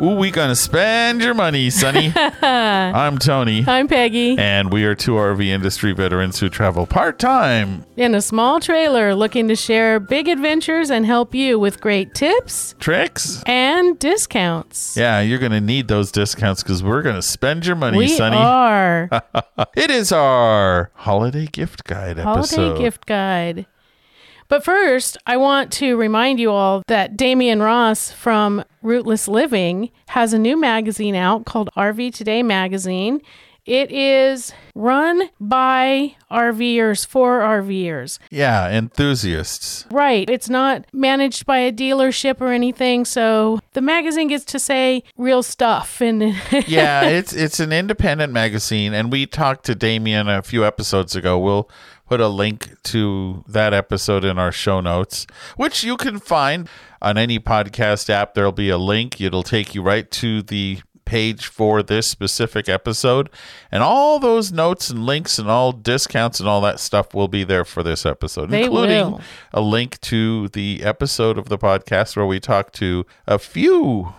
Ooh, we gonna spend your money, Sonny. I'm Tony. I'm Peggy. And we are two RV industry veterans who travel part time, In a small trailer looking to share big adventures and help you with great tips tricks. and discounts. Yeah, you're gonna need those discounts because we're gonna spend your money, we Sonny. are. It is our holiday gift guide Holiday episode. Holiday gift guide. But first, I want to remind you all that Damian Ross from Rootless Living has a new magazine out called RV Today Magazine. It is run by RVers for RVers. Yeah, enthusiasts. Right. It's not managed by a dealership or anything. So the magazine gets to say real stuff. And yeah, it's it's an independent magazine, and we talked to Damien a few episodes ago. We'll put a link to that episode in our show notes, which you can find on any podcast app. There'll be a link. It'll take you right to the page for this specific episode and all those notes and links and all discounts and all that stuff will be there for this episode They including will. a link to the episode of the podcast where we talk to a few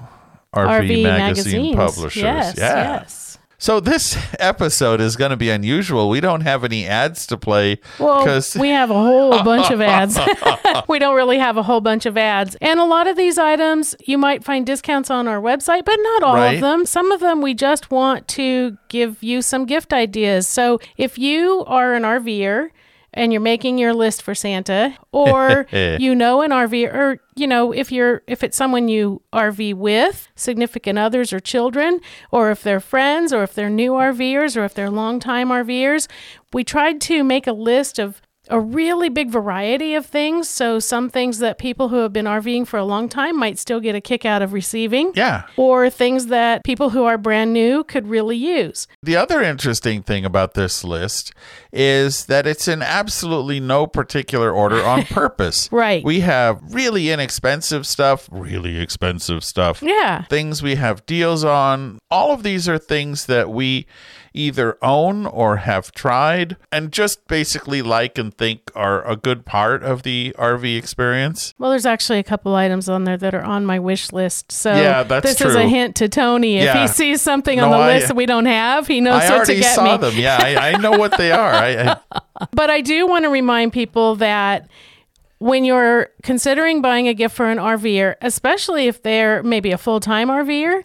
RV, RV magazine magazines. publishers. Yes. yeah. Yes. So this episode is going to be unusual. We don't have any ads to play Well, because we have a whole bunch of ads. we don't really have a whole bunch of ads. And a lot of these items, you might find discounts on our website, but not all Right. of them. Some of them we just want to give you some gift ideas. So if you are an RVer, and you're making your list for Santa, or you know an RV, or you know if you're if it's someone you RV with, significant others or children, or if they're friends, or if they're new RVers, or if they're longtime RVers, we tried to make a list of a really big variety of things. So some things that people who have been RVing for a long time might still get a kick out of receiving. yeah. Or things that people who are brand new could really use. The other interesting thing about this list is that it's in absolutely no particular order on purpose. Right. We have really inexpensive stuff, really expensive stuff. Yeah. Things we have deals on. All of these are things that we either own or have tried and just basically like and think are a good part of the RV experience. Well, there's actually a couple items on there that are on my wish list. So Yeah, that's this is a hint to Tony. If Yeah. he sees something on the I- list that we don't have, he knows I what to get saw me. them. Yeah, I, I know what they are. I, I, But I do want to remind people that when you're considering buying a gift for an RVer, especially if they're maybe a full time RVer,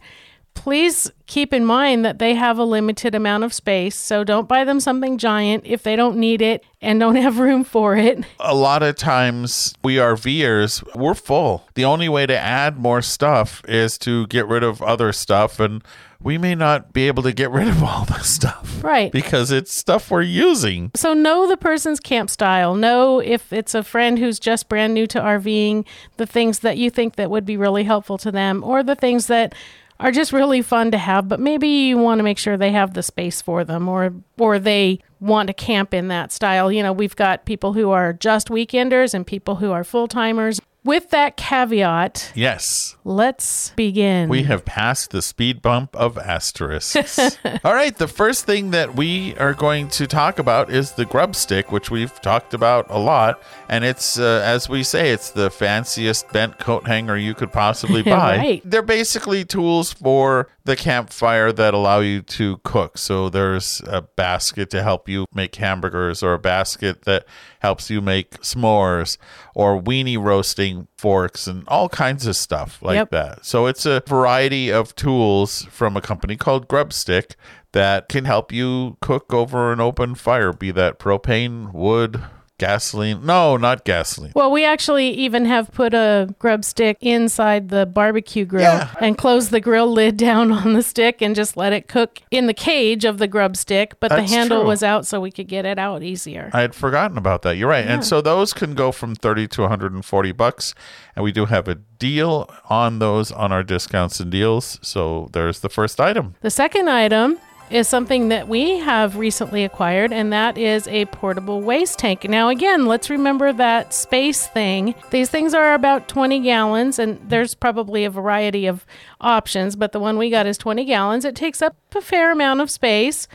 please keep in mind that they have a limited amount of space. So don't buy them something giant if they don't need it and don't have room for it. a lot of times we are RVers, we're full. The only way to add more stuff is to get rid of other stuff, and we may not be able to get rid of all the stuff. Right. Because it's stuff we're using. So know the person's camp style. Know if it's a friend who's just brand new to RVing, the things that you think that would be really helpful to them, or the things that are just really fun to have, but maybe you want to make sure they have the space for them, or or they want to camp in that style. You know, we've got people who are just weekenders and people who are full timers. With that caveat, Yes. let's begin. We have passed the speed bump of asterisks. All right, the first thing that we are going to talk about is the grub stick, which we've talked about a lot. And it's, uh, as we say, it's the fanciest bent coat hanger you could possibly buy. Right. They're basically tools for the campfire that allow you to cook. So there's a basket to help you make hamburgers, or a basket that helps you make s'mores, or weenie roasting forks, and all kinds of stuff like Yep. that. So it's a variety of tools from a company called Grubstick that can help you cook over an open fire, be that propane, wood, gasoline. No, not gasoline. Well, we actually even have put a grub stick inside the barbecue grill Yeah. and closed the grill lid down on the stick and just let it cook in the cage of the grub stick, but That's the handle true. was out so we could get it out easier. I had forgotten about that. You're right. And so those can go from 30 to 140 bucks. And we do have a deal on those on our discounts and deals. So there's the first item. The second item is something that we have recently acquired, and that is a portable waste tank. Now, again, let's remember that space thing. These things are about 20 gallons, and there's probably a variety of options, but the one we got is 20 gallons. It takes up a fair amount of space.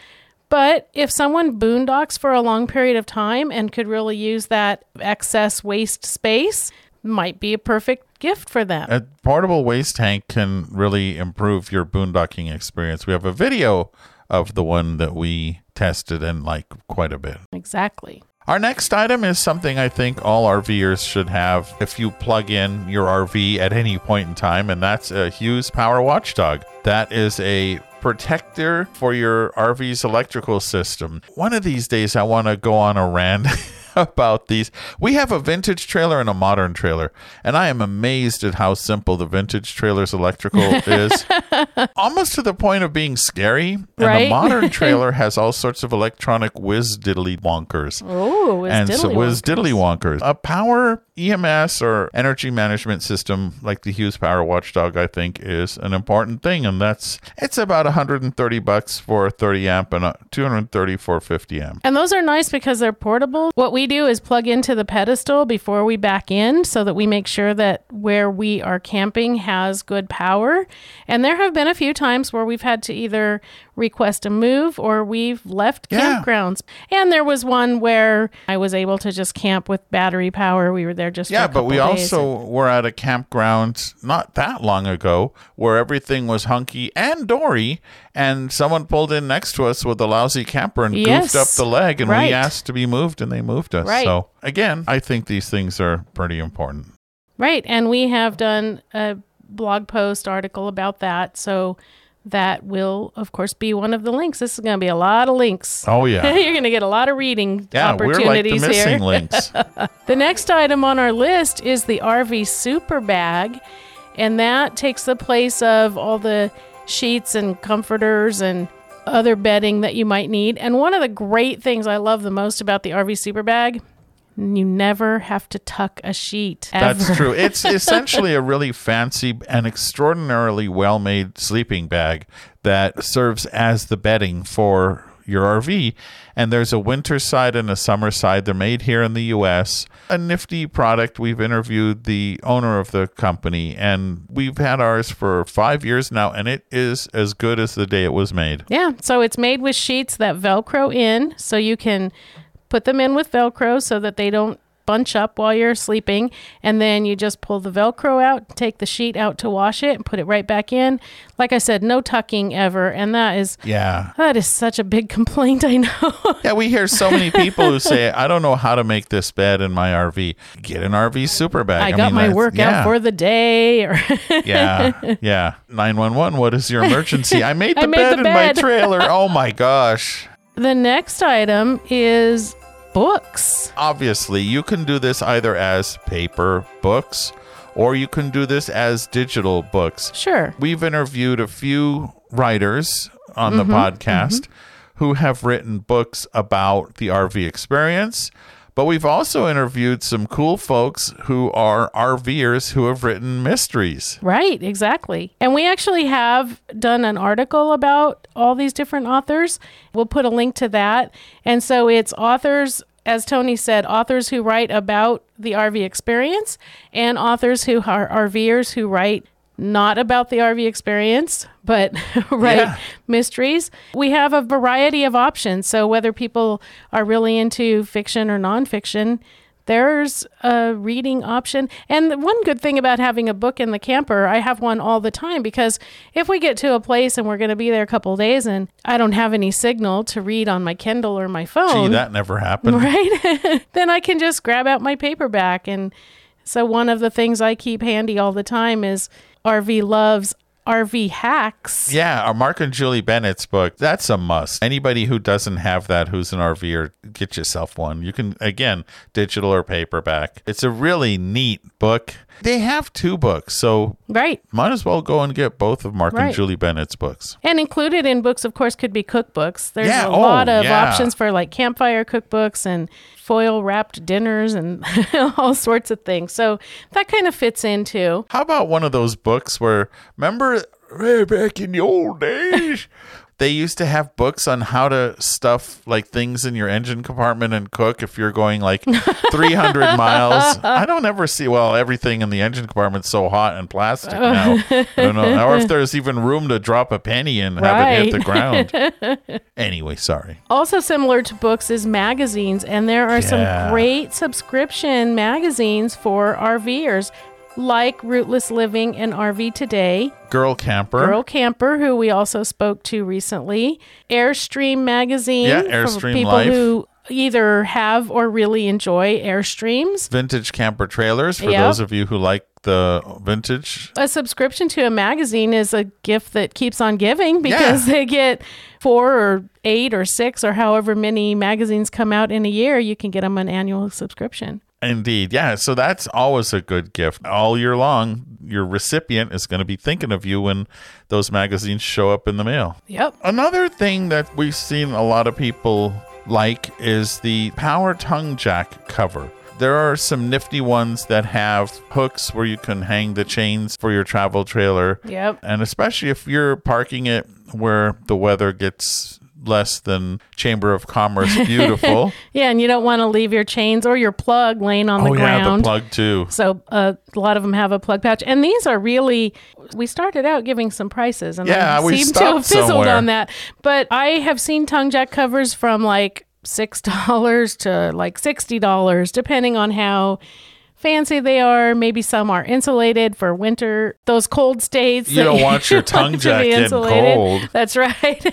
But if someone boondocks for a long period of time and could really use that excess waste space, might be a perfect gift for them. A portable waste tank can really improve your boondocking experience. We have a video of the one that we tested and like quite a bit. Exactly. Our next item is something I think all RVers should have if you plug in your RV at any point in time, and that's a Hughes Power Watchdog. That is a protector for your RV's electrical system. One of these days, I want to go on a rant. about these. We have a vintage trailer and a modern trailer, and I am amazed at how simple the vintage trailer's electrical is. Almost to the point of being scary. And Right? the modern trailer has all sorts of electronic whiz diddly wonkers Oh, and so was diddly wonkers. A power EMS or energy management system like the Hughes Power Watchdog, I think, is an important thing, and that's it's about 130 bucks for 30 amp and uh, 230 for 50 amp. And those are nice because they're portable. What we do is plug into the pedestal before we back in so that we make sure that where we are camping has good power. And there have been a few times where we've had to either request a move or we've left Yeah. campgrounds. And there was one where I was able to just camp with battery power. We were there just for Yeah, a but we also were at a campground not that long ago where everything was hunky and dory, and someone pulled in next to us with a lousy camper and Yes, goofed up the leg, and right. we asked to be moved, and they moved us. Right. So again, I think these things are pretty important. Right. And we have done a blog post article about that. So that will, of course, be one of the links. This is going to be a lot of links. Oh yeah. You're going to get a lot of reading Yeah, we're like the opportunities missing here. links. The next item on our list is the RV Super Bag, and that takes the place of all the sheets and comforters and other bedding that you might need. And one of the great things I love the most about the RV Super Bag, you never have to tuck a sheet. That's true. It's essentially a really fancy and extraordinarily well made sleeping bag that serves as the bedding for your RV. And there's a winter side and a summer side. They're made here in the US. A nifty product. We've interviewed the owner of the company, and we've had ours for five years now, and it is as good as the day it was made. Yeah, so it's made with sheets that Velcro in, so you can put them in with Velcro so that they don't bunch up while you're sleeping. And then you just pull the Velcro out, take the sheet out to wash it, and put it right back in. Like I said, no tucking ever. And that is. Yeah. That is such a big complaint, I know. Yeah, we hear so many people who say, I don't know how to make this bed in my RV. Get an RV super bag. I got mean, my workout yeah. for the day. Or yeah, yeah. 911, what is your emergency? I made the I made bed the in my trailer. Oh my gosh. the next item is books. Obviously, you can do this either as paper books or you can do this as digital books. Sure. We've interviewed a few writers on Mm-hmm, the podcast who have written books about the RV experience. But we've also interviewed some cool folks who are RVers who have written mysteries. Right, exactly. And we actually have done an article about all these different authors. We'll put a link to that. And so it's authors, as Tony said, authors who write about the RV experience and authors who are RVers who write not about the RV experience, but write Yeah. mysteries. We have a variety of options. So whether people are really into fiction or nonfiction, there's a reading option. And one good thing about having a book in the camper, I have one all the time because if we get to a place and we're going to be there a couple of days and I don't have any signal to read on my Kindle or my Gee, phone, that never happened. right? then I can just grab out my paperback. And so one of the things I keep handy all the time is RV Loves RV Hacks. Yeah, our Mark and Julie Bennett's book, that's a must. Anybody who doesn't have that who's an RVer, get yourself one. You can, again, digital or paperback. It's a really neat book. They have two books, so Right. might as well go and get both of Mark and Julie Bennett's books. And included in books, of course, could be cookbooks. There's Yeah, a oh, lot of yeah. options for like campfire cookbooks and foil wrapped dinners and all sorts of things. So that kind of fits into. How about one of those books where, remember, way back in the old days, they used to have books on how to stuff like things in your engine compartment and cook if you're going like 300 miles. I don't ever see, well, everything in the engine compartment's so hot and plastic now. Oh. I don't know. Or if there's even room to drop a penny and have it hit the ground. Anyway, sorry. Also, similar to books is magazines, and there are Yeah. some great subscription magazines for RVers, like Rootless Living and RV Today, Girl Camper. Girl Camper, who we also spoke to recently, Airstream Magazine, Yeah, for Airstream people Life. who either have or really enjoy Airstreams. vintage camper trailers for Yep. those of you who like the vintage. a subscription to a magazine is a gift that keeps on giving because they get four or eight or six or however many magazines come out in a year. You can get them an annual subscription. Indeed. Yeah. So that's always a good gift. All year long, your recipient is going to be thinking of you when those magazines show up in the mail. Yep. Another thing that we've seen a lot of people like is the power tongue jack cover. There are some nifty ones that have hooks where you can hang the chains for your travel trailer. Yep. And especially if you're parking it where the weather gets less than Chamber of Commerce beautiful. Yeah, and you don't want to leave your chains or your plug laying on the ground. oh, yeah, the plug too. So uh, a lot of them have a plug pouch, and these are really. We started out giving some prices, and Yeah, I we seem to have fizzled somewhere. on that. But I have seen tongue jack covers from like six dollars to like sixty dollars, depending on how fancy they are. Maybe some are insulated for winter, those cold states. You don't want your tongue to be jack insulated. cold. That's right.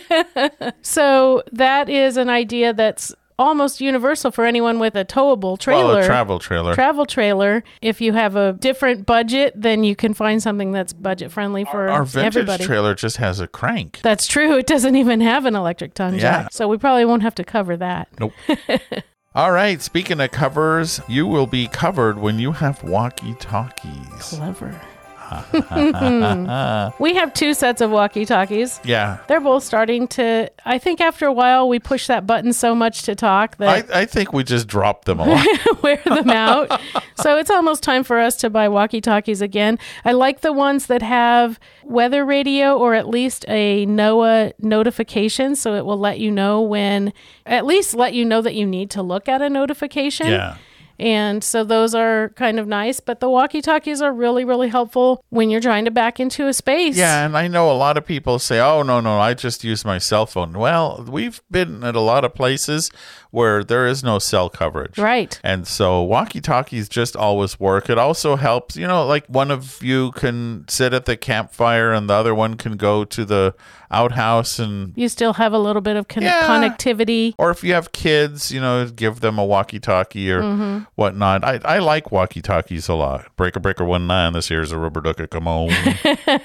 so that is an idea that's almost universal for anyone with a towable trailer. Well, a travel trailer. travel trailer. If you have a different budget, then you can find something that's budget friendly for Our vintage everybody. trailer just has a crank. that's true. It doesn't even have an electric tongue Yeah. jack. So we probably won't have to cover that. Nope. All right. Speaking of covers, you will be covered when you have walkie talkies. Clever. we have two sets of walkie talkies. Yeah. They're both starting to. I think after a while, we push that button so much to talk that I, I think we just drop them a lot. wear them out. so it's almost time for us to buy walkie talkies again. I like the ones that have weather radio or at least a NOAA notification. So it will let you know when, at least let you know that you need to look at a notification. yeah. And so those are kind of nice, but the walkie talkies are really, really helpful when you're trying to back into a space. Yeah, and I know a lot of people say, "Oh no, no, I just use my cell phone." Well, we've been at a lot of places where there is no cell coverage. Right. And so walkie-talkies just always work. It also helps, you know, like one of you can sit at the campfire and the other one can go to the outhouse and You still have a little bit of con- Yeah. connectivity. or if you have kids, you know, give them a walkie-talkie or Mm-hmm. whatnot. I, I like walkie-talkies a lot. Breaker Breaker One Nine. This here's a rubber ducky. Come on. I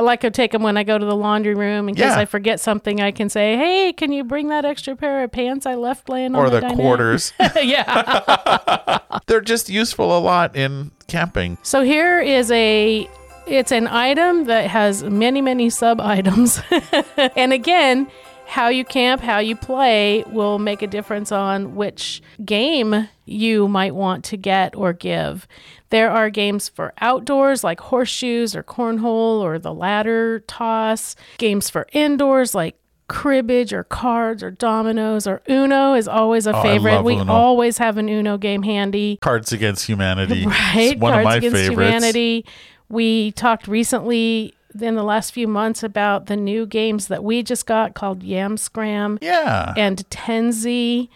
like to take them when I go to the laundry room in case Yeah. I forget something. I can say, "Hey, can you bring that extra pair of pants I left laying or the dinette?" quarters. yeah. They're just useful a lot in camping. So here is a. It's an item that has many, many sub items, and again, how you camp, how you play will make a difference on which game you might want to get or give. There are games for outdoors like horseshoes or cornhole or the ladder toss, games for indoors like cribbage or cards or dominoes or Uno is always a Oh, favorite. we Uno. always have an Uno game handy. Cards Against Humanity. Right? It's one Cards of my Against favorites. Humanity. We talked recently in the last few months about the new games that we just got called Yamslam Yeah. and Tenzi,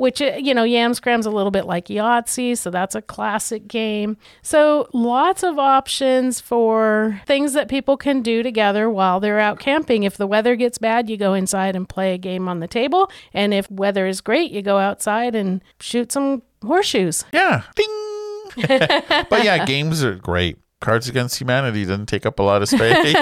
which, uh, you know, Yamslam's a little bit like Yahtzee, so that's a classic game. So lots of options for things that people can do together while they're out camping. If the weather gets bad, you go inside and play a game on the table. And if weather is great, you go outside and shoot some horseshoes. Yeah. Ding. but yeah, games are great. Cards Against Humanity doesn't take up a lot of space.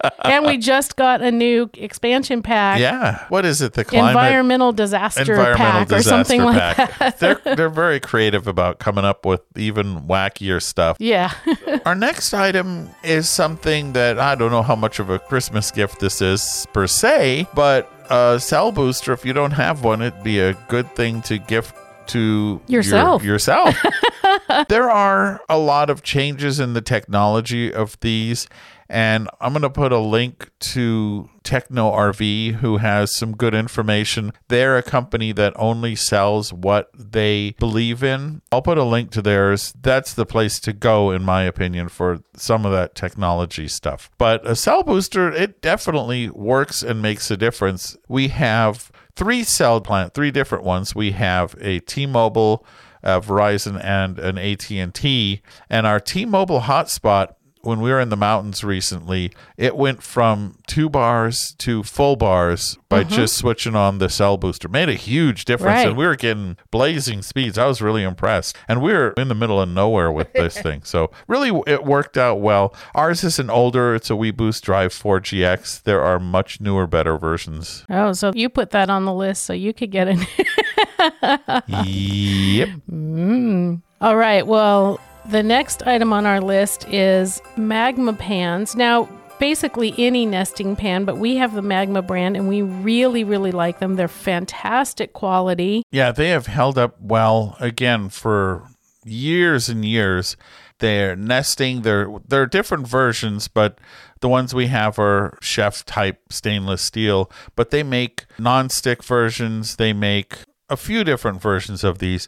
and we just got a new expansion pack. yeah. What is it? The climate Environmental disaster environmental pack or disaster something like pack. that. they're they're very creative about coming up with even wackier stuff. Yeah. Our next item is something that I don't know how much of a Christmas gift this is per se, but a cell booster. If you don't have one, it'd be a good thing to gift to your- Yourself. there are a lot of changes in the technology of these, and I'm going to put a link to Techno RV, who has some good information. They're a company that only sells what they believe in. I'll put a link to theirs. That's the place to go, in my opinion, for some of that technology stuff. But a cell booster, it definitely works and makes a difference. We have three cell plant, three different ones. We have a T-Mobile, uh, Verizon, and an AT&T. And our T-Mobile hotspot when we were in the mountains recently, it went from two bars to full bars by Mm-hmm. just switching on the cell booster. Made a huge difference. Right. And we were getting blazing speeds. I was really impressed. And we were in the middle of nowhere with this thing. So really, it worked out well. Ours is an older, it's a WeBoost Drive 4GX. There are much newer, better versions. Oh, so you put that on the list so you could get it. Yep. Mm. All right. Well, the next item on our list is magma pans. Now, basically any nesting pan, but we have the magma brand and we really, really like them. They're fantastic quality. Yeah, they have held up well again for years and years. They're nesting. They're they're different versions, but the ones we have are chef type stainless steel. But they make non-stick versions. They make a few different versions of these,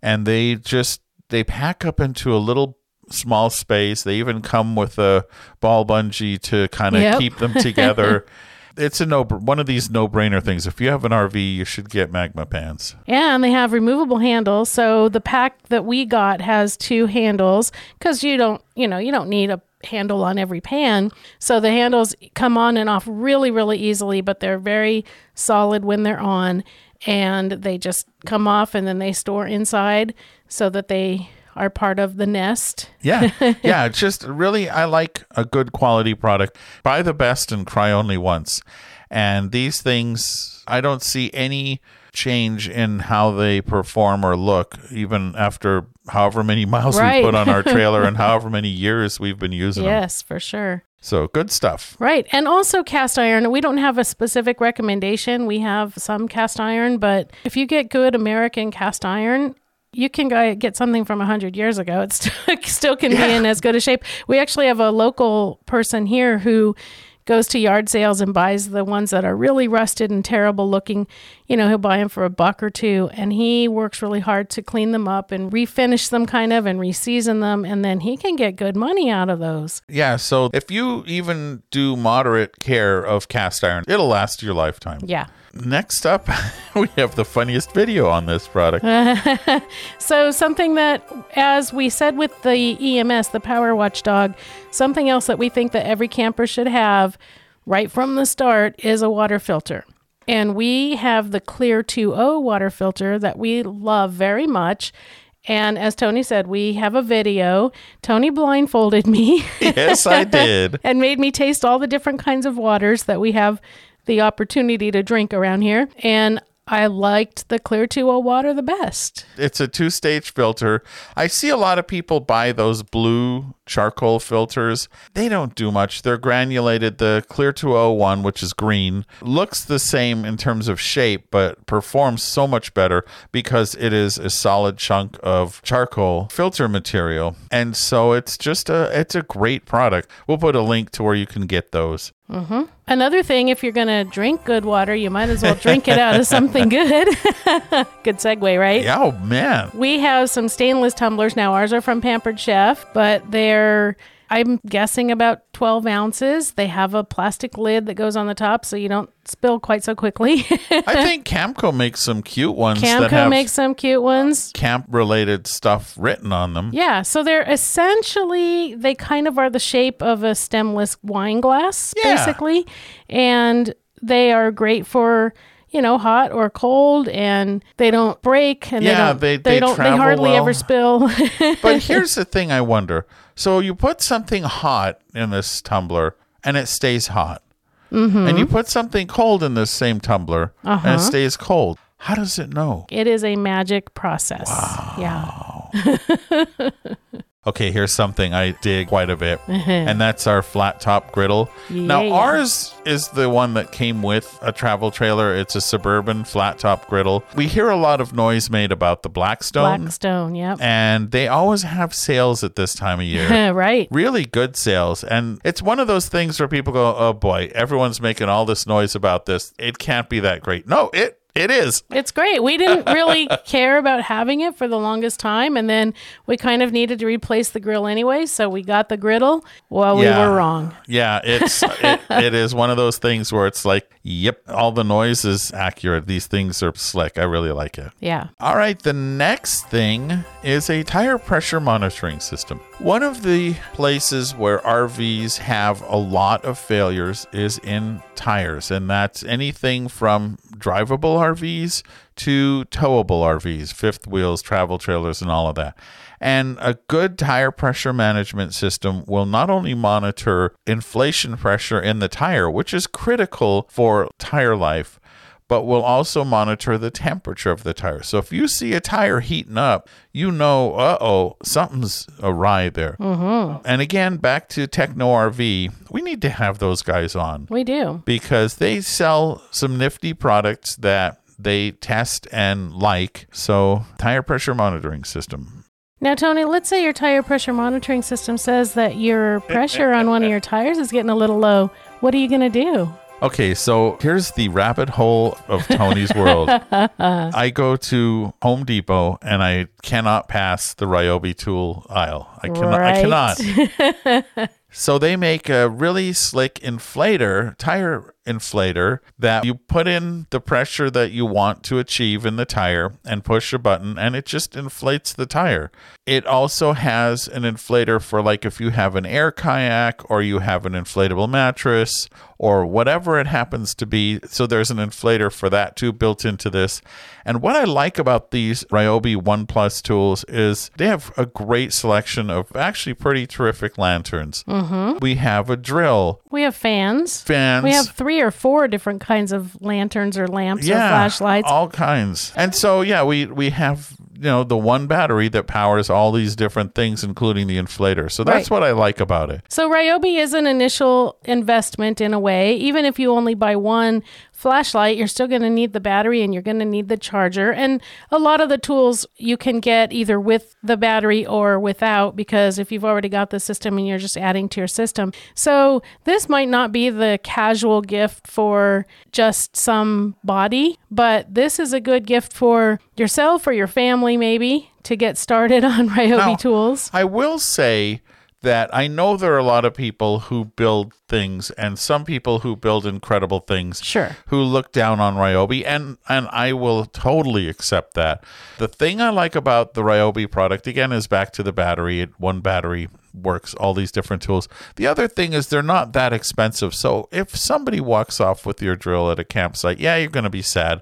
and they just they pack up into a little small space. They even come with a ball bungee to kind of Yep. keep them together. it's a no one of these no-brainer things. If you have an RV, you should get magma pans. Yeah, and they have removable handles. So the pack that we got has two handles because you don't, you know, you don't need a handle on every pan. So the handles come on and off really, really easily, but they're very solid when they're on. And they just come off and then they store inside so that they are part of the nest. Yeah. Yeah. It's just really, I like a good quality product. Buy the best and cry only once. And these things, I don't see any change in how they perform or look, even after however many miles Right. we put on our trailer and however many years we've been using them. Yes, for sure. So good stuff. Right. And also cast iron. We don't have a specific recommendation. We have some cast iron, but if you get good American cast iron, you can go get something from 100 years ago. It still, still can be in as good a shape. We actually have a local person here who goes to yard sales and buys the ones that are really rusted and terrible looking. You know, he'll buy them for a buck or two, and he works really hard to clean them up and refinish them kind of and reseason them, and then he can get good money out of those. Yeah. So if you even do moderate care of cast iron, it'll last your lifetime. Yeah. Next up, we have the funniest video on this product. So, something that, as we said with the EMS, the Power Watchdog, something else that we think that every camper should have right from the start is a water filter. And we have the Clear 2O water filter that we love very much. And as Tony said, we have a video. Tony blindfolded me yes, I did. and made me taste all the different kinds of waters that we have the opportunity to drink around here. And I liked the Clear 2O water the best. It's a two stage filter. I see a lot of people buy those blue charcoal filters. They don't do much. They're granulated. The Clear 201, which is green, looks the same in terms of shape, but performs so much better because it is a solid chunk of charcoal filter material. And so it's just a it's a great product. We'll put a link to where you can get those. Mm-hmm. Another thing, if you're going to drink good water, you might as well drink it out of something good. good segue, right? Yeah, oh man. We have some stainless tumblers now. Ours are from Pampered Chef, but they're, I'm guessing, about 12 ounces. They have a plastic lid that goes on the top so you don't spill quite so quickly. I think Camco makes some cute ones that Camco have makes some cute ones. camp related stuff written on them. Yeah, so they're essentially they kind of are the shape of a stemless wine glass, Yeah. basically, and they are great for you know hot or cold, and they don't break, and Yeah, they they- don't they don't they hardly well. ever spill. But here's the thing I wonder. So you put something hot in this tumbler and it stays hot. Mm-hmm. And you put something cold in this same tumbler and Uh-huh. it stays cold. How does it know? it is a magic process. Wow. Yeah. Okay, here's something I dig quite a bit, uh-huh. and that's our flat top griddle. Now, Yeah. ours is the one that came with a travel trailer. It's a suburban flat top griddle. We hear a lot of noise made about the Blackstone, Blackstone, yep. and they always have sales at this time of year. right. really good sales. And it's one of those things where people go, oh boy, everyone's making all this noise about this. It can't be that great. No, it it is. It's great. We didn't really care about having it for the longest time. And then we kind of needed to replace the grill anyway. So we got the griddle. Well, we Yeah. were wrong. Yeah, it's it, it is one of those things where it's like, yep, all the noise is accurate. These things are slick. I really like it. Yeah. All right, the next thing is a tire pressure monitoring system. One of the places where RVs have a lot of failures is in tires, and that's anything from drivable RVs to towable RVs, fifth wheels, travel trailers, and all of that. And a good tire pressure management system will not only monitor inflation pressure in the tire, which is critical for tire life, but will also monitor the temperature of the tire. So if you see a tire heating up, you know, uh oh, something's awry there. Mm-hmm. And again, back to Techno RV, we need to have those guys on We do. because they sell some nifty products that they test and like. So, tire pressure monitoring system. Now, Tony, let's say your tire pressure monitoring system says that your pressure on one of your tires is getting a little low. What are you going to do? Okay, so here's the rabbit hole of Tony's world. I go to Home Depot and I cannot pass the Ryobi tool aisle. I cannot. I cannot. so they make a really slick inflator, tire inflator that you put in the pressure that you want to achieve in the tire and push a button and it just inflates the tire. It also has an inflator for like if you have an air kayak or you have an inflatable mattress or whatever it happens to be. So there's an inflator for that too built into this. And what I like about these Ryobi One Plus tools is they have a great selection of actually pretty terrific lanterns. Mm-hmm. We have a drill, We have fans. fans. We have three or four different kinds of lanterns or lamps or flashlights. all kinds. And so yeah, we we have you know the one battery that powers all these different things, including the inflator. So that's Right. what I like about it. So Ryobi is an initial investment in a way. Even if you only buy one flashlight, you're still going to need the battery and you're going to need the charger. And a lot of the tools you can get either with the battery or without because if you've already got the system and you're just adding to your system. So this might not be the casual gift for just some body, but this is a good gift for yourself or your family maybe to get started on Ryobi Now, tools. I will say that I know there are a lot of people who build things and some people who build incredible things Sure. who look down on Ryobi and and I will totally accept that. The thing I like about the Ryobi product again is back to the battery. It, one battery works all these different tools. The other thing is they're not that expensive. So if somebody walks off with your drill at a campsite, yeah, you're going to be sad.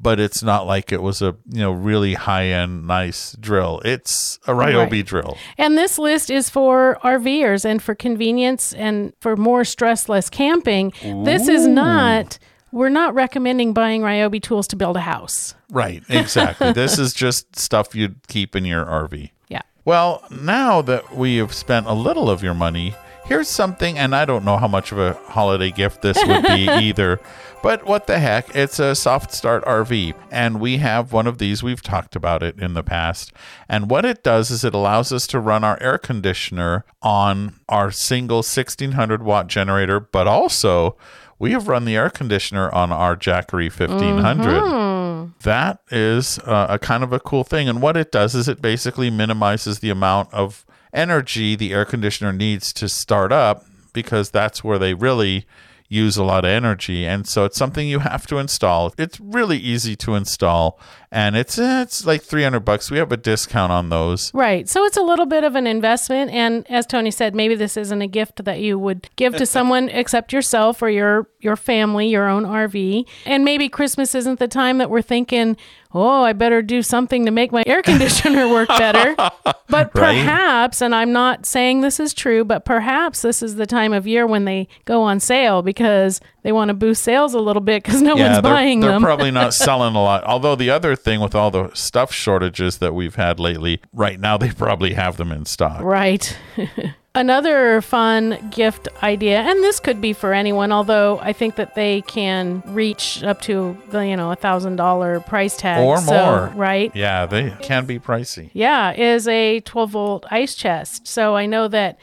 But it's not like it was a you know really high end nice drill. It's a Ryobi Right. drill. And this list is for RVers and for convenience and for more stressless camping. This is not, we're not recommending buying Ryobi tools to build a house. Right, exactly. this is just stuff you'd keep in your RV. Yeah. Well, now that we have spent a little of your money, here's something, and I don't know how much of a holiday gift this would be either, but what the heck? It's a soft start RV, and we have one of these. We've talked about it in the past. And what it does is it allows us to run our air conditioner on our single 1600 watt generator, but also we have run the air conditioner on our Jackery 1500. That is uh, a kind of a cool thing. And what it does is it basically minimizes the amount of energy the air conditioner needs to start up because that's where they really use a lot of energy. And so it's something you have to install. It's really easy to install and it's eh, it's like 300 bucks. We have a discount on those. Right. So it's a little bit of an investment. And as Tony said, maybe this isn't a gift that you would give to someone except yourself or your, your family, your own RV. And maybe Christmas isn't the time that we're thinking, oh, I better do something to make my air conditioner work better. But Right. perhaps, and I'm not saying this is true, but perhaps this is the time of year when they go on sale because they want to boost sales a little bit because no one's they're, buying they're them. probably not selling a lot. Although the other thing with all the stuff shortages that we've had lately. Right now, they probably have them in stock. Right. Another fun gift idea, and this could be for anyone, although I think that they can reach up to the you know a thousand dollar price tag Or so- more. right? Yeah, they can be pricey. Yeah, is a 12 volt ice chest. So I know that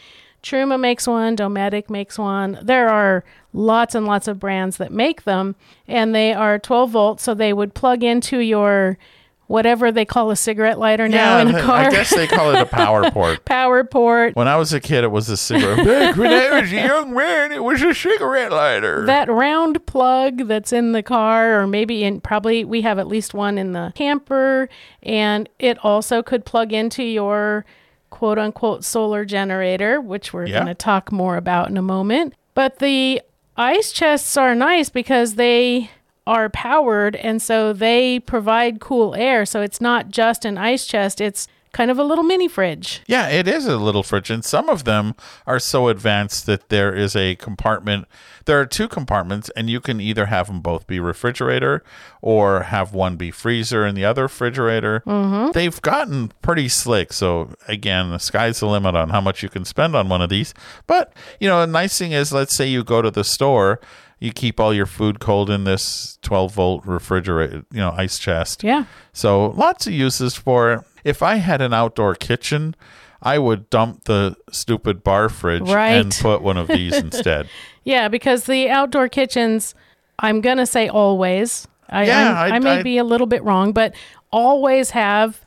Truma makes one, Dometic makes one. There are lots and lots of brands that make them, and they are 12 volt, so they would plug into your whatever they call a cigarette lighter now in a car. I guess they call it a power port. Power port. When I was a kid, it was a cigarette. Back when I was a young man, it was a cigarette lighter. That round plug that's in the car, or maybe in probably we have at least one in the camper, and it also could plug into your quote unquote solar generator, which we're Yeah. going to talk more about in a moment. But the ice chests are nice because they are powered and so they provide cool air. So it's not just an ice chest, it's kind of a little mini fridge. Yeah, it is a little fridge, and some of them are so advanced that there is a compartment. There are two compartments, and you can either have them both be refrigerator or have one be freezer and the other refrigerator. Mm-hmm. They've gotten pretty slick. So, again, the sky's the limit on how much you can spend on one of these. But, you know, a nice thing is, let's say you go to the store. You keep all your food cold in this 12 volt refrigerator, you know, ice chest. Yeah. So lots of uses for it. If I had an outdoor kitchen, I would dump the stupid bar fridge Right. and put one of these instead. Yeah, because the outdoor kitchens, I'm going to say always. I, Yeah, I- I, may I- be a little bit wrong, but always have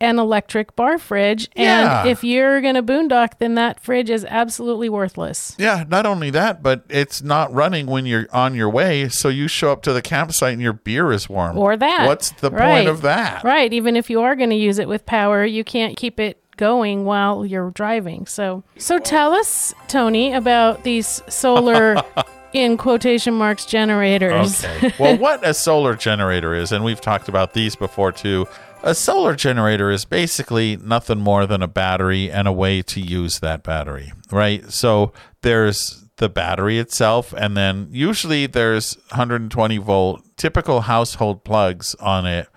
an electric bar fridge. Yeah. And if you're going to boondock, then that fridge is absolutely worthless. Yeah, not only that, but it's not running when you're on your way. So you show up to the campsite and your beer is warm. Or that. What's the Right. point of that? Right. Even if you are going to use it with power, you can't keep it going while you're driving. So, so tell us, Tony, about these solar, in quotation marks, generators. Okay. well, what a solar generator is, and we've talked about these before too. A solar generator is basically nothing more than a battery and a way to use that battery, right? So there's the battery itself, and then usually there's 120 volt typical household plugs on it.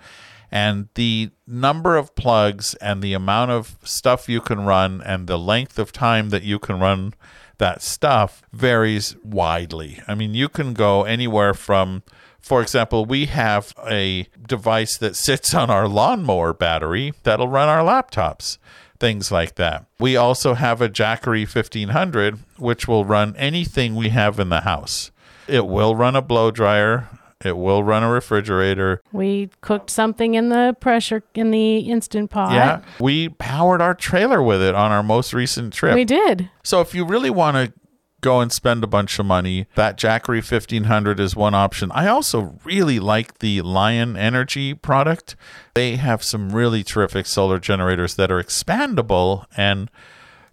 And the number of plugs and the amount of stuff you can run and the length of time that you can run that stuff varies widely. I mean, you can go anywhere from, for example, we have a device that sits on our lawnmower battery that'll run our laptops, things like that. We also have a Jackery 1500, which will run anything we have in the house. It will run a blow dryer. It will run a refrigerator. We cooked something in the pressure in the instant pot. Yeah. We powered our trailer with it on our most recent trip. We did. So if you really want to go and spend a bunch of money, that Jackery 1500 is one option. I also really like the Lion Energy product. They have some really terrific solar generators that are expandable and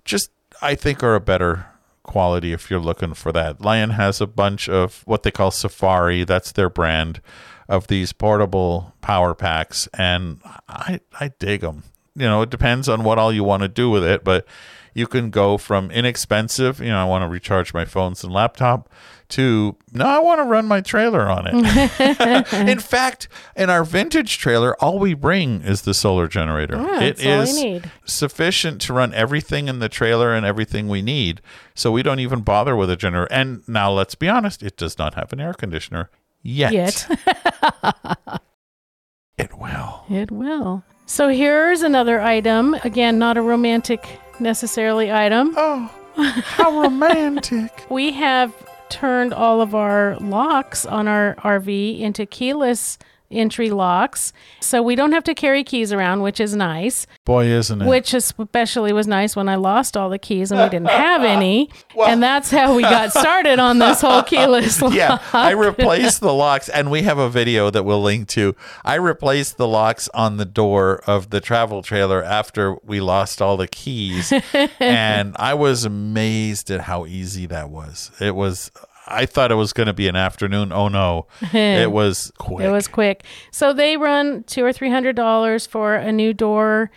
just I think are a better quality if you're looking for that. Lion has a bunch of what they call Safari, that's their brand of these portable power packs and I I dig them. You know, it depends on what all you want to do with it, but you can go from inexpensive, you know, I want to recharge my phones and laptop to no, I want to run my trailer on it. in fact, in our vintage trailer, all we bring is the solar generator. Yeah, it that's all we is sufficient to run everything in the trailer and everything we need. So we don't even bother with a generator. And now let's be honest, it does not have an air conditioner yet. Yet. It will. It will. So here's another item. Again, not a romantic necessarily item. Oh, how romantic. We have turned all of our locks on our RV into keyless entry locks. So we don't have to carry keys around, which is nice. Boy, isn't it? Which especially was nice when I lost all the keys and we didn't have any. and that's how we got started on this whole keyless lock. yeah, I replaced the locks, and we have a video that we'll link to. I replaced the locks on the door of the travel trailer after we lost all the keys, and I was amazed at how easy that was. It was. I thought it was going to be an afternoon. Oh no, it was quick. It was quick. So they run two or three hundred dollars for a new door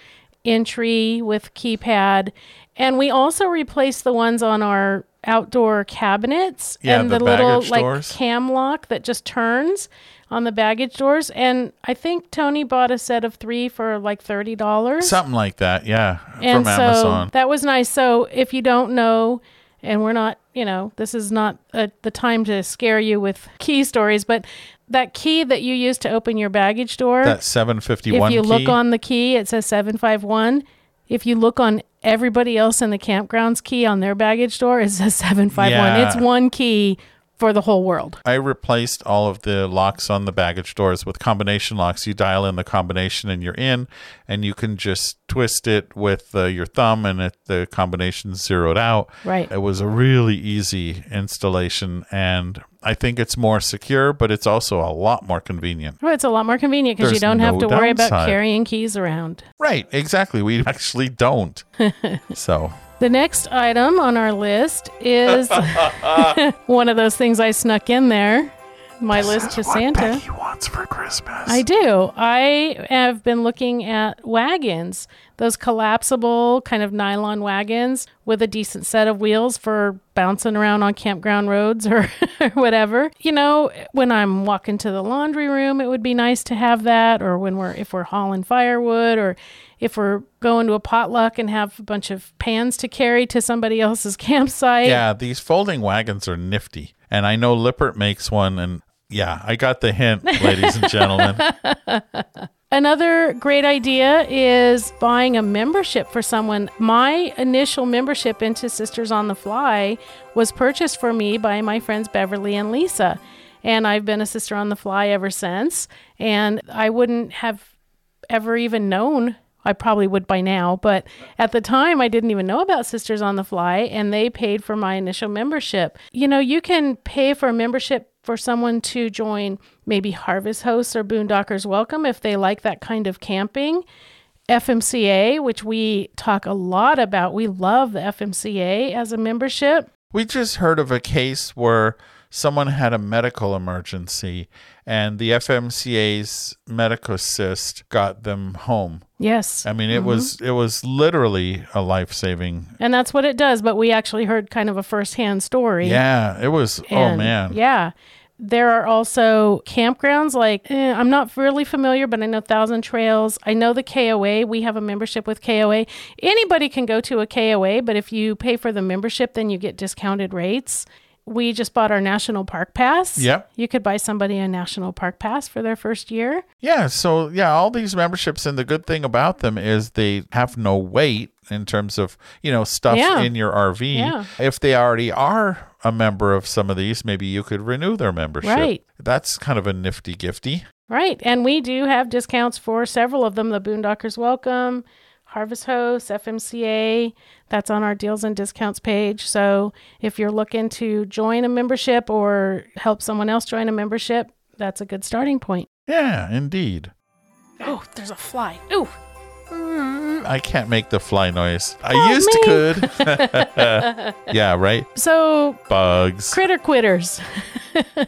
entry with keypad, and we also replaced the ones on our outdoor cabinets Yeah, and the the, little like doors. cam lock that just turns. on the baggage doors. And I think Tony bought a set of three for like thirty dollars. Something like that, yeah, and from so Amazon. that was nice. So if you don't know, and we're not, you know, this is not uh the time to scare you with key stories, but that key that you use to open your baggage door, that 751 if you key. look on the key, it says 751. If you look on everybody else in the campground's key on their baggage door, it says 751. Yeah. It's one key for the whole world. I replaced all of the locks on the baggage doors with combination locks. You dial in the combination and you're in, and you can just twist it with uh, your thumb, and it, the combination's zeroed out. Right. It was a really easy installation, and I think it's more secure, but it's also a lot more convenient. Well, it's a lot more convenient because you don't have no to worry about carrying keys around. Right, exactly. We actually don't. so, The next item on our list is one of those things I snuck in there. My list to Santa. He wants for Christmas. I do. I have been looking at wagons, those collapsible kind of nylon wagons with a decent set of wheels for bouncing around on campground roads or, or whatever. You know, when I'm walking to the laundry room, it would be nice to have that or when we're if we're hauling firewood or if we're going to a potluck and have a bunch of pans to carry to somebody else's campsite. Yeah, these folding wagons are nifty. And I know Lippert makes one. And yeah, I got the hint, ladies and gentlemen. Another great idea is buying a membership for someone. My initial membership into Sisters on the Fly was purchased for me by my friends Beverly and Lisa. And I've been a Sister on the Fly ever since. And I wouldn't have ever even known. I probably would by now, but at the time I didn't even know about Sisters on the Fly and they paid for my initial membership. You know, you can pay for a membership for someone to join maybe Harvest Hosts or Boondockers Welcome if they like that kind of camping. FMCA, which we talk a lot about. We love the FMCA as a membership. We just heard of a case where someone had a medical emergency and the FMCA's medical assist got them home. Yes. I mean, it was it was literally a life-saving. And that's what it does, but we actually heard kind of a firsthand story. Yeah, it was oh man. Yeah. There are also campgrounds like, eh, I'm not really familiar, but I know Thousand Trails. I know the KOA. We have a membership with KOA. Anybody can go to a KOA, but if you pay for the membership, then you get discounted rates. We just bought our National Park Pass. Yep. You could buy somebody a National Park Pass for their first year. Yeah, so yeah, all these memberships and the good thing about them is they have no weight in terms of, you know, stuff Yeah. in your RV. Yeah. If they already are a member of some of these, maybe you could renew their membership. Right. That's kind of a nifty gifty. Right. And we do have discounts for several of them the Boondockers Welcome, Harvest Host, FMCA. That's on our deals and discounts page. So if you're looking to join a membership or help someone else join a membership, that's a good starting point. Yeah, indeed. Oh, there's a fly. Ooh. Mm, I can't make the fly noise. I Help used me. to could. yeah, right. So, Bugs. critter quitters.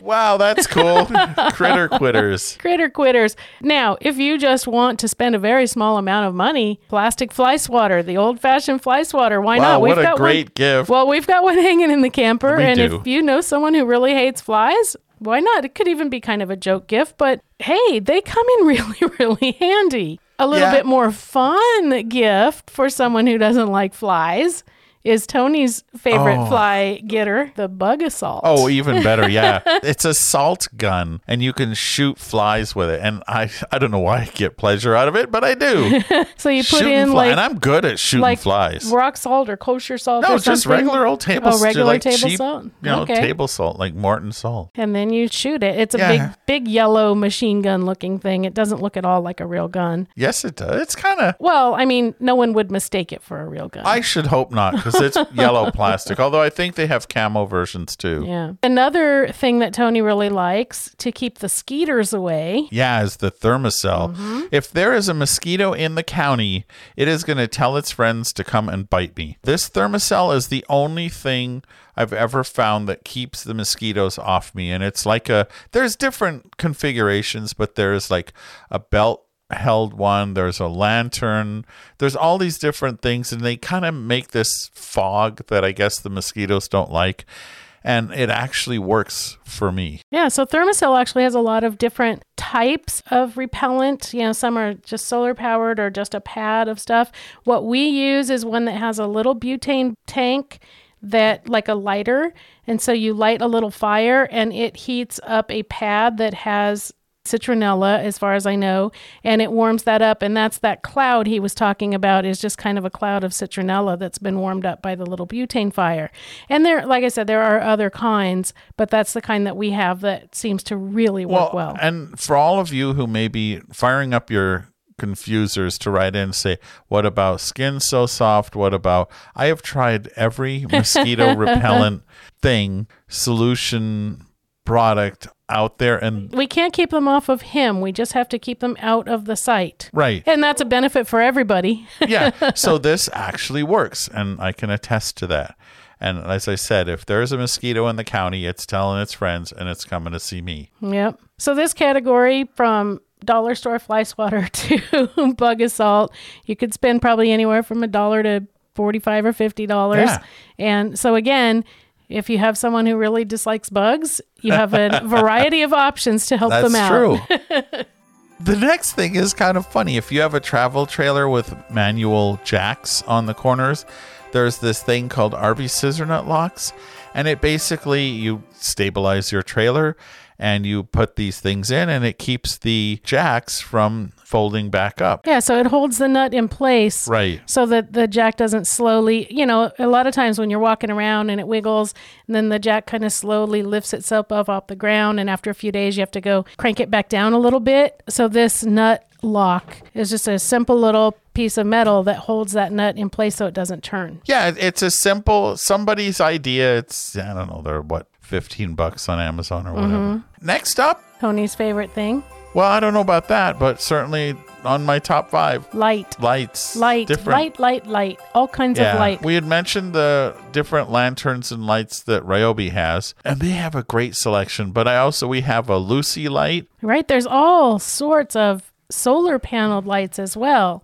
Wow, that's cool. Critter quitters. critter quitters. Now, if you just want to spend a very small amount of money, plastic fly swatter, the old fashioned fly swatter, why Wow, not? what a got great one. gift. Well, we've got one hanging in the camper, We and do. if you know someone who really hates flies, why not? It could even be kind of a joke gift, but hey, they come in really, really handy. A little Yeah. bit more fun gift for someone who doesn't like flies is Tony's favorite Oh. fly getter, the Bug-A-Salt. Oh, even better. Yeah. it's a salt gun and you can shoot flies with it. And I I don't know why I get pleasure out of it, but I do. so you put shooting in fly- like and I'm good at shooting like flies. rock salt or kosher salt No, or just regular old oh, table Oh, salt. regular like table cheap, salt? You know, Okay. table salt, like Morton salt. and then you shoot it. It's a Yeah. big, big yellow machine gun looking thing. It doesn't look at all like a real gun. Yes, it does. It's kind of. Well, I mean, no one would mistake it for a real gun. I should hope not because it's yellow plastic. Although I think they have camo versions too. yeah. Another thing that Tony really likes to keep the skeeters away. Yeah, is the Thermacell. Mm-hmm. If there is a mosquito in the county, it is going to tell its friends to come and bite me. This Thermacell is the only thing I've ever found that keeps the mosquitoes off me. And it's like a, there's different configurations, but there's like a belt held one, there's a lantern, there's all these different things, and they kind of make this fog that I guess the mosquitoes don't like. and it actually works for me. Yeah, so Thermacell actually has a lot of different types of repellent. You know, some are just solar powered or just a pad of stuff. What we use is one that has a little butane tank that like a lighter and so you light a little fire and it heats up a pad that has citronella as far as I know and it warms that up and that's that cloud he was talking about is just kind of a cloud of citronella that's been warmed up by the little butane fire. And there like I said there are other kinds, but that's the kind that we have that seems to really work well. And for all of you who may be firing up your confusers to write in and say, What about skin so soft? What about I have tried every mosquito repellent thing, solution product out there and we can't keep them off of him. We just have to keep them out of the site. right. And that's a benefit for everybody. yeah. So this actually works, and I can attest to that. And as I said, if there's a mosquito in the county, it's telling its friends and it's coming to see me. Yep. So this category from dollar store fly swatter to Bug-A-Salt, you could spend probably anywhere from a dollar to forty-five or fifty dollars. Yeah. And so again, if you have someone who really dislikes bugs, you have a variety of options to help That's them out. That's true. the next thing is kind of funny. If you have a travel trailer with manual jacks on the corners, there's this thing called RV scissor nut locks, and it basically you stabilize your trailer and you put these things in and it keeps the jacks from folding back up. Yeah, so it holds the nut in place. Right. So that the jack doesn't slowly, you know, a lot of times when you're walking around and it wiggles, and then the jack kind of slowly lifts itself up off the ground. And after a few days, you have to go crank it back down a little bit. So this nut lock is just a simple little piece of metal that holds that nut in place so it doesn't turn. Yeah, it's a simple somebody's idea. It's I don't know, they're what, 15 bucks on Amazon or mm-hmm. whatever. Next up, Tony's favorite thing well, I don't know about that, but certainly on my top 5 light. lights. Light, different. light, light, light. All kinds Yeah, of light. we had mentioned the different lanterns and lights that Ryobi has, and they have a great selection. But I also we have a Luci light. Right? There's all sorts of solar paneled lights as well.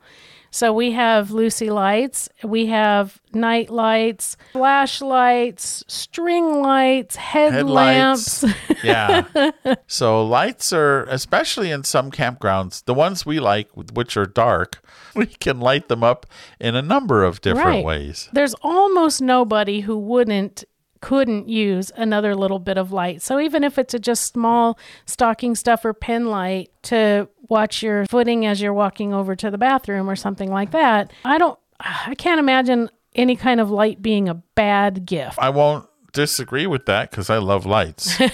So we have Luci lights, we have night lights, flashlights, string lights, headlamps. Headlights. yeah. So lights are, especially in some campgrounds, the ones we like, which are dark, we can light them up in a number of different Right. ways. There's almost nobody who wouldn't couldn't use another little bit of light. So even if it's a just small stocking stuffer pen light to watch your footing as you're walking over to the bathroom or something like that, I don't I can't imagine any kind of light being a bad gift. I won't disagree with that because I love lights.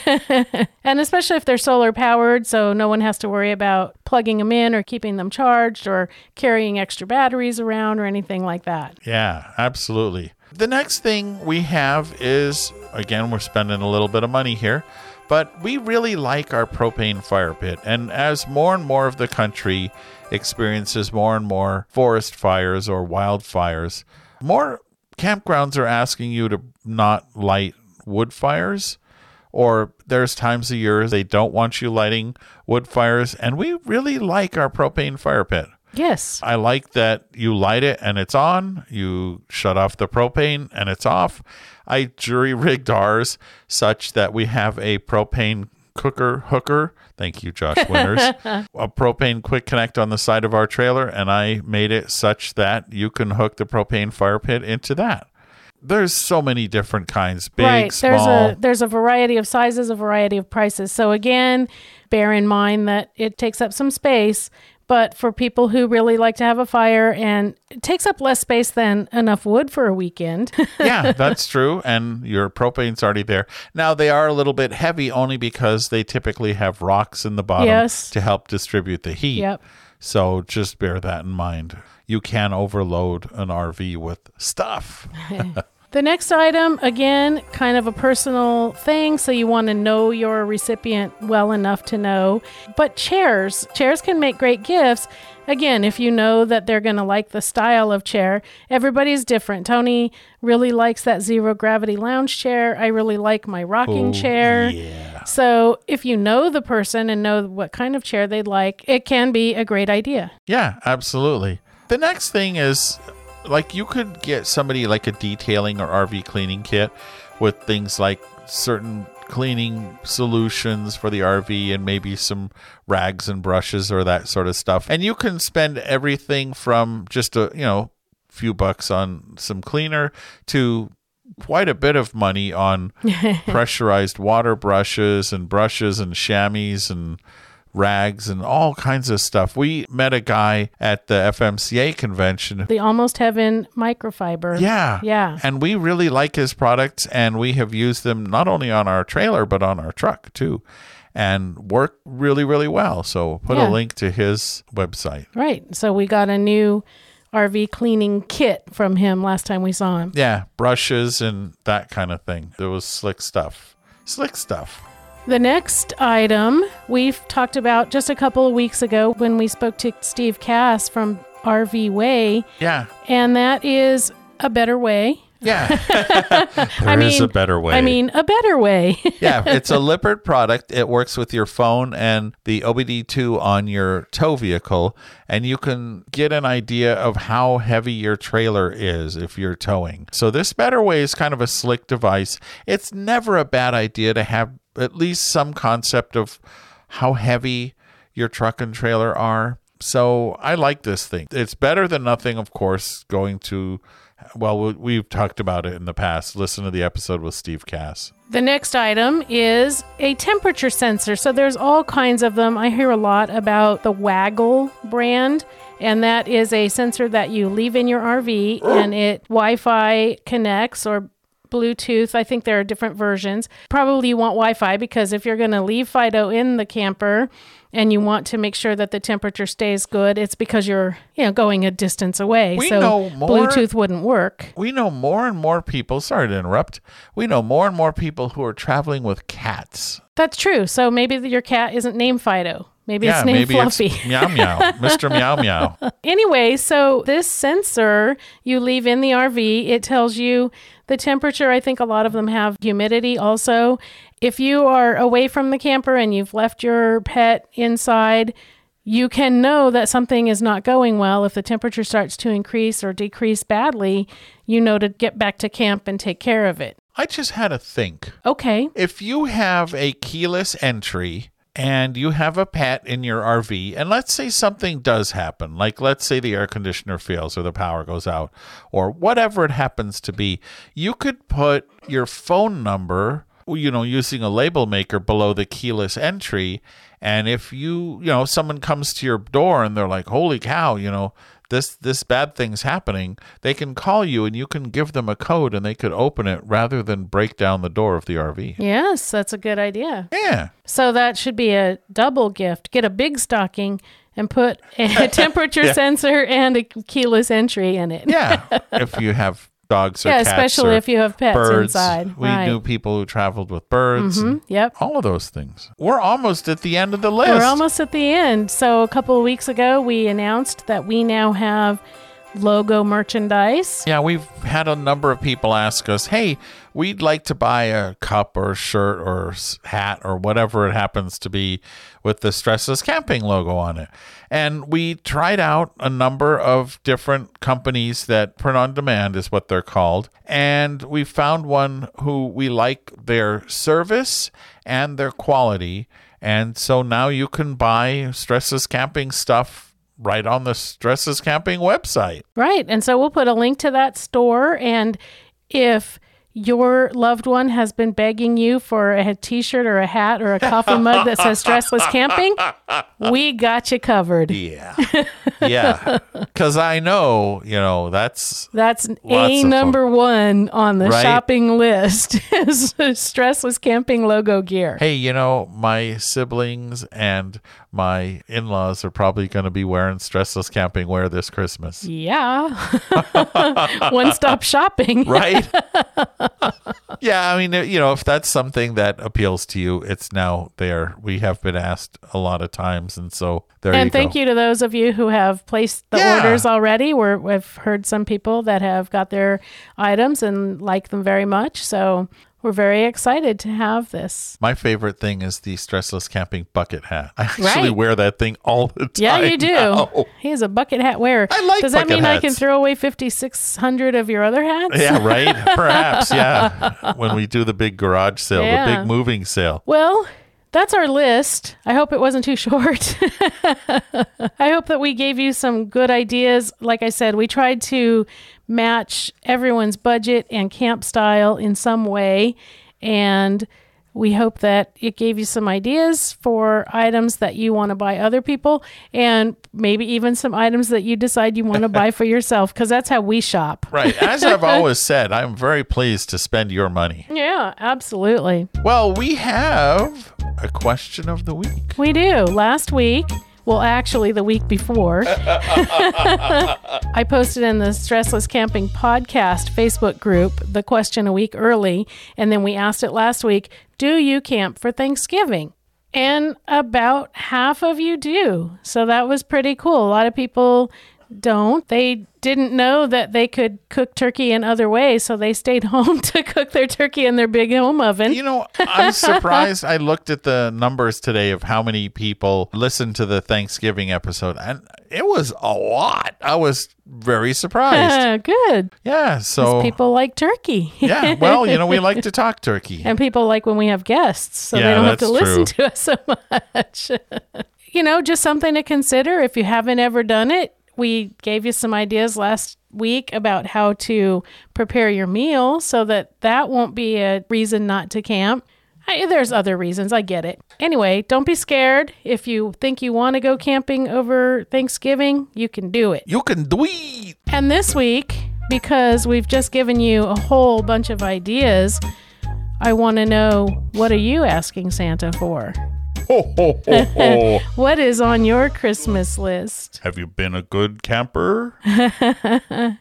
And especially if they're solar powered, so no one has to worry about plugging them in or keeping them charged or carrying extra batteries around or anything like that. yeah, absolutely. The next thing we have is again, we're spending a little bit of money here, but we really like our propane fire pit. And as more and more of the country experiences more and more forest fires or wildfires, more campgrounds are asking you to not light wood fires. Or there's times a year they don't want you lighting wood fires, and we really like our propane fire pit. Yes. I like that you light it and it's on. You shut off the propane and it's off. I jury rigged ours such that we have a propane cooker hooker. Thank you, Josh Winters. a propane quick connect on the side of our trailer, and I made it such that you can hook the propane fire pit into that. There's so many different kinds, big, right. small. There's a there's a variety of sizes, a variety of prices. So again, bear in mind that it takes up some space, but for people who really like to have a fire and it takes up less space than enough wood for a weekend. yeah, that's true. And your propane's already there. Now, they are a little bit heavy only because they typically have rocks in the bottom Yes. to help distribute the heat. Yep. So just bear that in mind. You can overload an RV with stuff. The next item, again, kind of a personal thing, so you want to know your recipient well enough to know. But chairs, chairs can make great gifts. Again, if you know that they're going to like the style of chair, everybody's different. Tony really likes that zero gravity lounge chair. I really like my rocking oh, chair. Yeah. So, if you know the person and know what kind of chair they'd like, it can be a great idea. Yeah, absolutely. The next thing is like you could get somebody like a detailing or RV cleaning kit with things like certain cleaning solutions for the RV and maybe some rags and brushes or that sort of stuff. And you can spend everything from just a, you know, few bucks on some cleaner to quite a bit of money on pressurized water brushes and brushes and chamois and rags and all kinds of stuff. We met a guy at the FMCA convention. The Almost Heaven microfiber. Yeah. Yeah. And we really like his products and we have used them not only on our trailer but on our truck too. And work really, really well. So put Yeah. a link to his website. Right. So we got a new RV cleaning kit from him last time we saw him. Yeah, brushes and that kind of thing. It was slick stuff. Slick stuff. The next item we've talked about just a couple of weeks ago when we spoke to Steve Cass from RV Way, Yeah. and that is a better way. Yeah. There is mean- a better way. I mean, a better way. yeah, it's a Lippert product. It works with your phone and the OBD2 on your tow vehicle, and you can get an idea of how heavy your trailer is if you're towing. So, this Better Way is kind of a slick device. It's never a bad idea to have at least some concept of how heavy your truck and trailer are. So, I like this thing. It's better than nothing, of course, going to. Well, we- we've talked about it in the past. Listen to the episode with Steve Cass. The next item is a temperature sensor. So there's all kinds of them. I hear a lot about the Waggle brand, and that is a sensor that you leave in your RV oh. and it Wi-Fi connects or Bluetooth. I think there are different versions. Probably you want Wi Fi because if you're going to leave Fido in the camper and you want to make sure that the temperature stays good, it's because you're you know going a distance away. We so more- Bluetooth wouldn't work. we know more and more people sorry to interrupt we know more and more people who are traveling with cats That's true. So maybe your cat isn't named Fido. Maybe yeah it's named maybe Fluffy. it's meow meow mr meow meow anyway, so this sensor you leave in the RV, it tells you the temperature. I think a lot of them have humidity also. If you are away from the camper and you've left your pet inside, you can know that something is not going well. If the temperature starts to increase or decrease badly, you know to get back to camp and take care of it. i just had to think Okay. if you have a keyless entry and you have a pet in your RV, and let's say something does happen, like let's say the air conditioner fails or the power goes out, or whatever it happens to be, you could put your phone number, you know, using a label maker below the keyless entry. And if you, you know, someone comes to your door and they're like, holy cow, you know, this this bad thing's happening they can call you and you can give them a code and they could open it rather than break down the door of the rv Yes, that's a good idea. yeah So that should be a double gift. Get a big stocking and put a temperature sensor and a keyless entry in it. yeah if you have dogs or Yeah, cats especially if you have pets birds inside. we right. knew people who traveled with birds mm-hmm, and Yep. all of those things we're almost at the end of the list We're almost at the end. So a couple of weeks ago, we announced that we now have logo merchandise. Yeah, we've had a number of people ask us, "Hey, we'd like to buy a cup or shirt or hat or whatever it happens to be with the Stressless Camping logo on it." And we tried out a number of different companies that print on demand is what they're called, and we found one who we like their service and their quality. And so now you can buy Stressless Camping stuff right on the Stressless Camping website. Right. And so we'll put a link to that store. And if your loved one has been begging you for a t shirt or a hat or a coffee mug that says stressless camping, we got you covered. Yeah. Yeah. Because I know, you know, that's That's a number one on the Right? shopping list is stressless camping logo gear. hey, you know, my siblings and my in laws are probably going to be wearing stressless camping wear this Christmas. Yeah. One stop shopping. Right? yeah. I mean, you know, if that's something that appeals to you, it's now there. We have been asked a lot of times. And so there and you thank go. you to those of you who have placed the Yeah. orders already. We're, we've heard some people that have got their items and like them very much. So we're very excited to have this. My favorite thing is the stressless camping bucket hat. I actually Right. wear that thing all the time. Yeah, you do. now. He's a bucket hat wearer. I like Does that mean I can throw away 5,600 of your other hats? Yeah, right? Perhaps, yeah. When we do the big garage sale, the big moving sale. Well, that's our list. I hope it wasn't too short. I hope that we gave you some good ideas. Like I said, we tried to match everyone's budget and camp style in some way. And we hope that it gave you some ideas for items that you want to buy other people and maybe even some items that you decide you want to buy for yourself because that's how we shop. Right. As I've always said, I'm very pleased to spend your money. Yeah, absolutely. Well, we have a question of the week. We do. Last week, well, actually, the week before, I posted in the Stressless Camping Podcast Facebook group the question a week early. And then we asked it last week Do you camp for Thanksgiving? And about half of you do. So that was pretty cool. A lot of people don't. They didn't know that they could cook turkey in other ways. So they stayed home to cook their turkey in their big home oven. You know, I'm surprised. I looked at the numbers today of how many people listened to the Thanksgiving episode, and it was a lot. I was very surprised. Good. Yeah. So, People like turkey. yeah. Well, you know, we like to talk turkey. and people like when we have guests, so Yeah, they don't have to that's listen to us so much. you know, just something to consider if you haven't ever done it. We gave you some ideas last week about how to prepare your meal so that that won't be a reason not to camp. I, there's other reasons, I get it. Anyway, don't be scared. If you think you want to go camping over Thanksgiving, you can do it. You can do it. And this week, because we've just given you a whole bunch of ideas, I want to know what are you asking Santa for? Ho, ho, ho, ho. What is on your Christmas list? Have you been a good camper?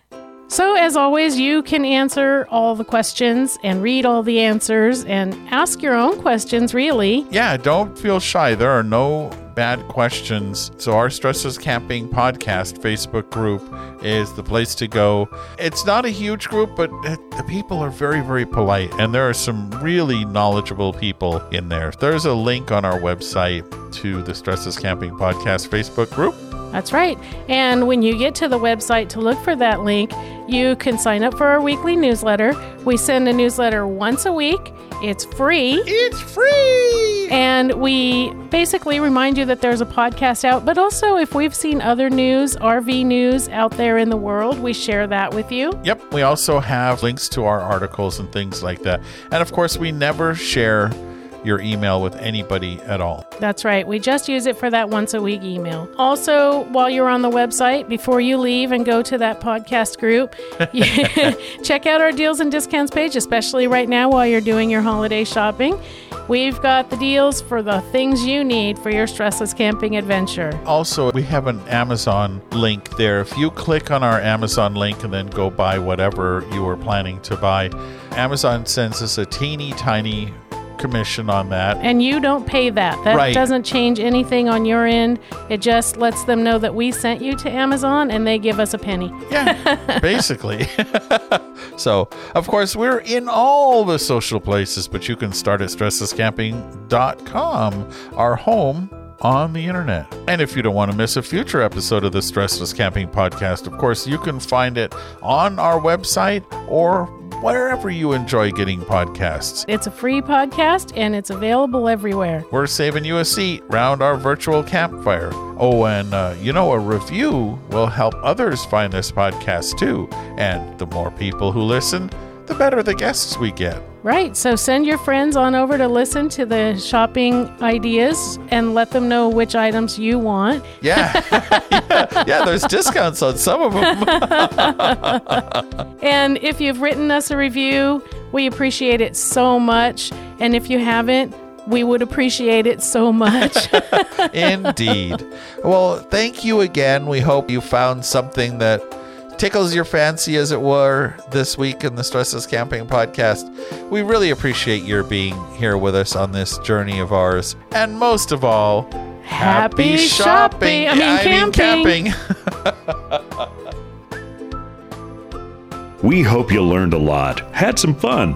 So, as always, you can answer all the questions and read all the answers and ask your own questions, really. Yeah, don't feel shy. There are no bad questions. So, our Stressless Camping podcast Facebook group is the place to go. It's not a huge group, but the people are very, very polite, and there are some really knowledgeable people in there. There's a link on our website to the Stressless Camping podcast Facebook group. That's right. And when you get to the website to look for that link, you can sign up for our weekly newsletter. We send a newsletter once a week, it's free. It's free. And we basically remind you that there's a podcast out, but also if we've seen other news, RV news out there in the world, we share that with you. Yep, we also have links to our articles and things like that. And of course, we never share your email with anybody at all. That's right. We just use it for that once a week email. Also, while you're on the website, before you leave and go to that podcast group, check out our deals and discounts page, especially right now while you're doing your holiday shopping. We've got the deals for the things you need for your stressless camping adventure. Also, we have an Amazon link there. If you click on our Amazon link and then go buy whatever you were planning to buy, Amazon sends us a teeny tiny commission on that. And you don't pay that. That Right. doesn't change anything on your end. It just lets them know that we sent you to Amazon and they give us a penny. Yeah, basically. so, of course, we're in all the social places, but you can start at stresslesscamping.com, our home on the internet. And if you don't want to miss a future episode of the Stressless Camping Podcast, of course, you can find it on our website or wherever you enjoy getting podcasts. It's a free podcast and it's available everywhere. We're saving you a seat round our virtual campfire. Oh, and uh, you know, a review will help others find this podcast too. And the more people who listen, the better the guests we get. Right. So send your friends on over to listen to the shopping ideas and let them know which items you want. Yeah. yeah, yeah, there's discounts on some of them. And if you've written us a review, we appreciate it so much. And if you haven't, we would appreciate it so much. Indeed. Well, thank you again. We hope you found something that tickles your fancy, as it were, this week in the Stressless Camping Podcast. We really appreciate your being here with us on this journey of ours. And most of all, Happy shopping. I mean, camping. camping. We hope you learned a lot, had some fun,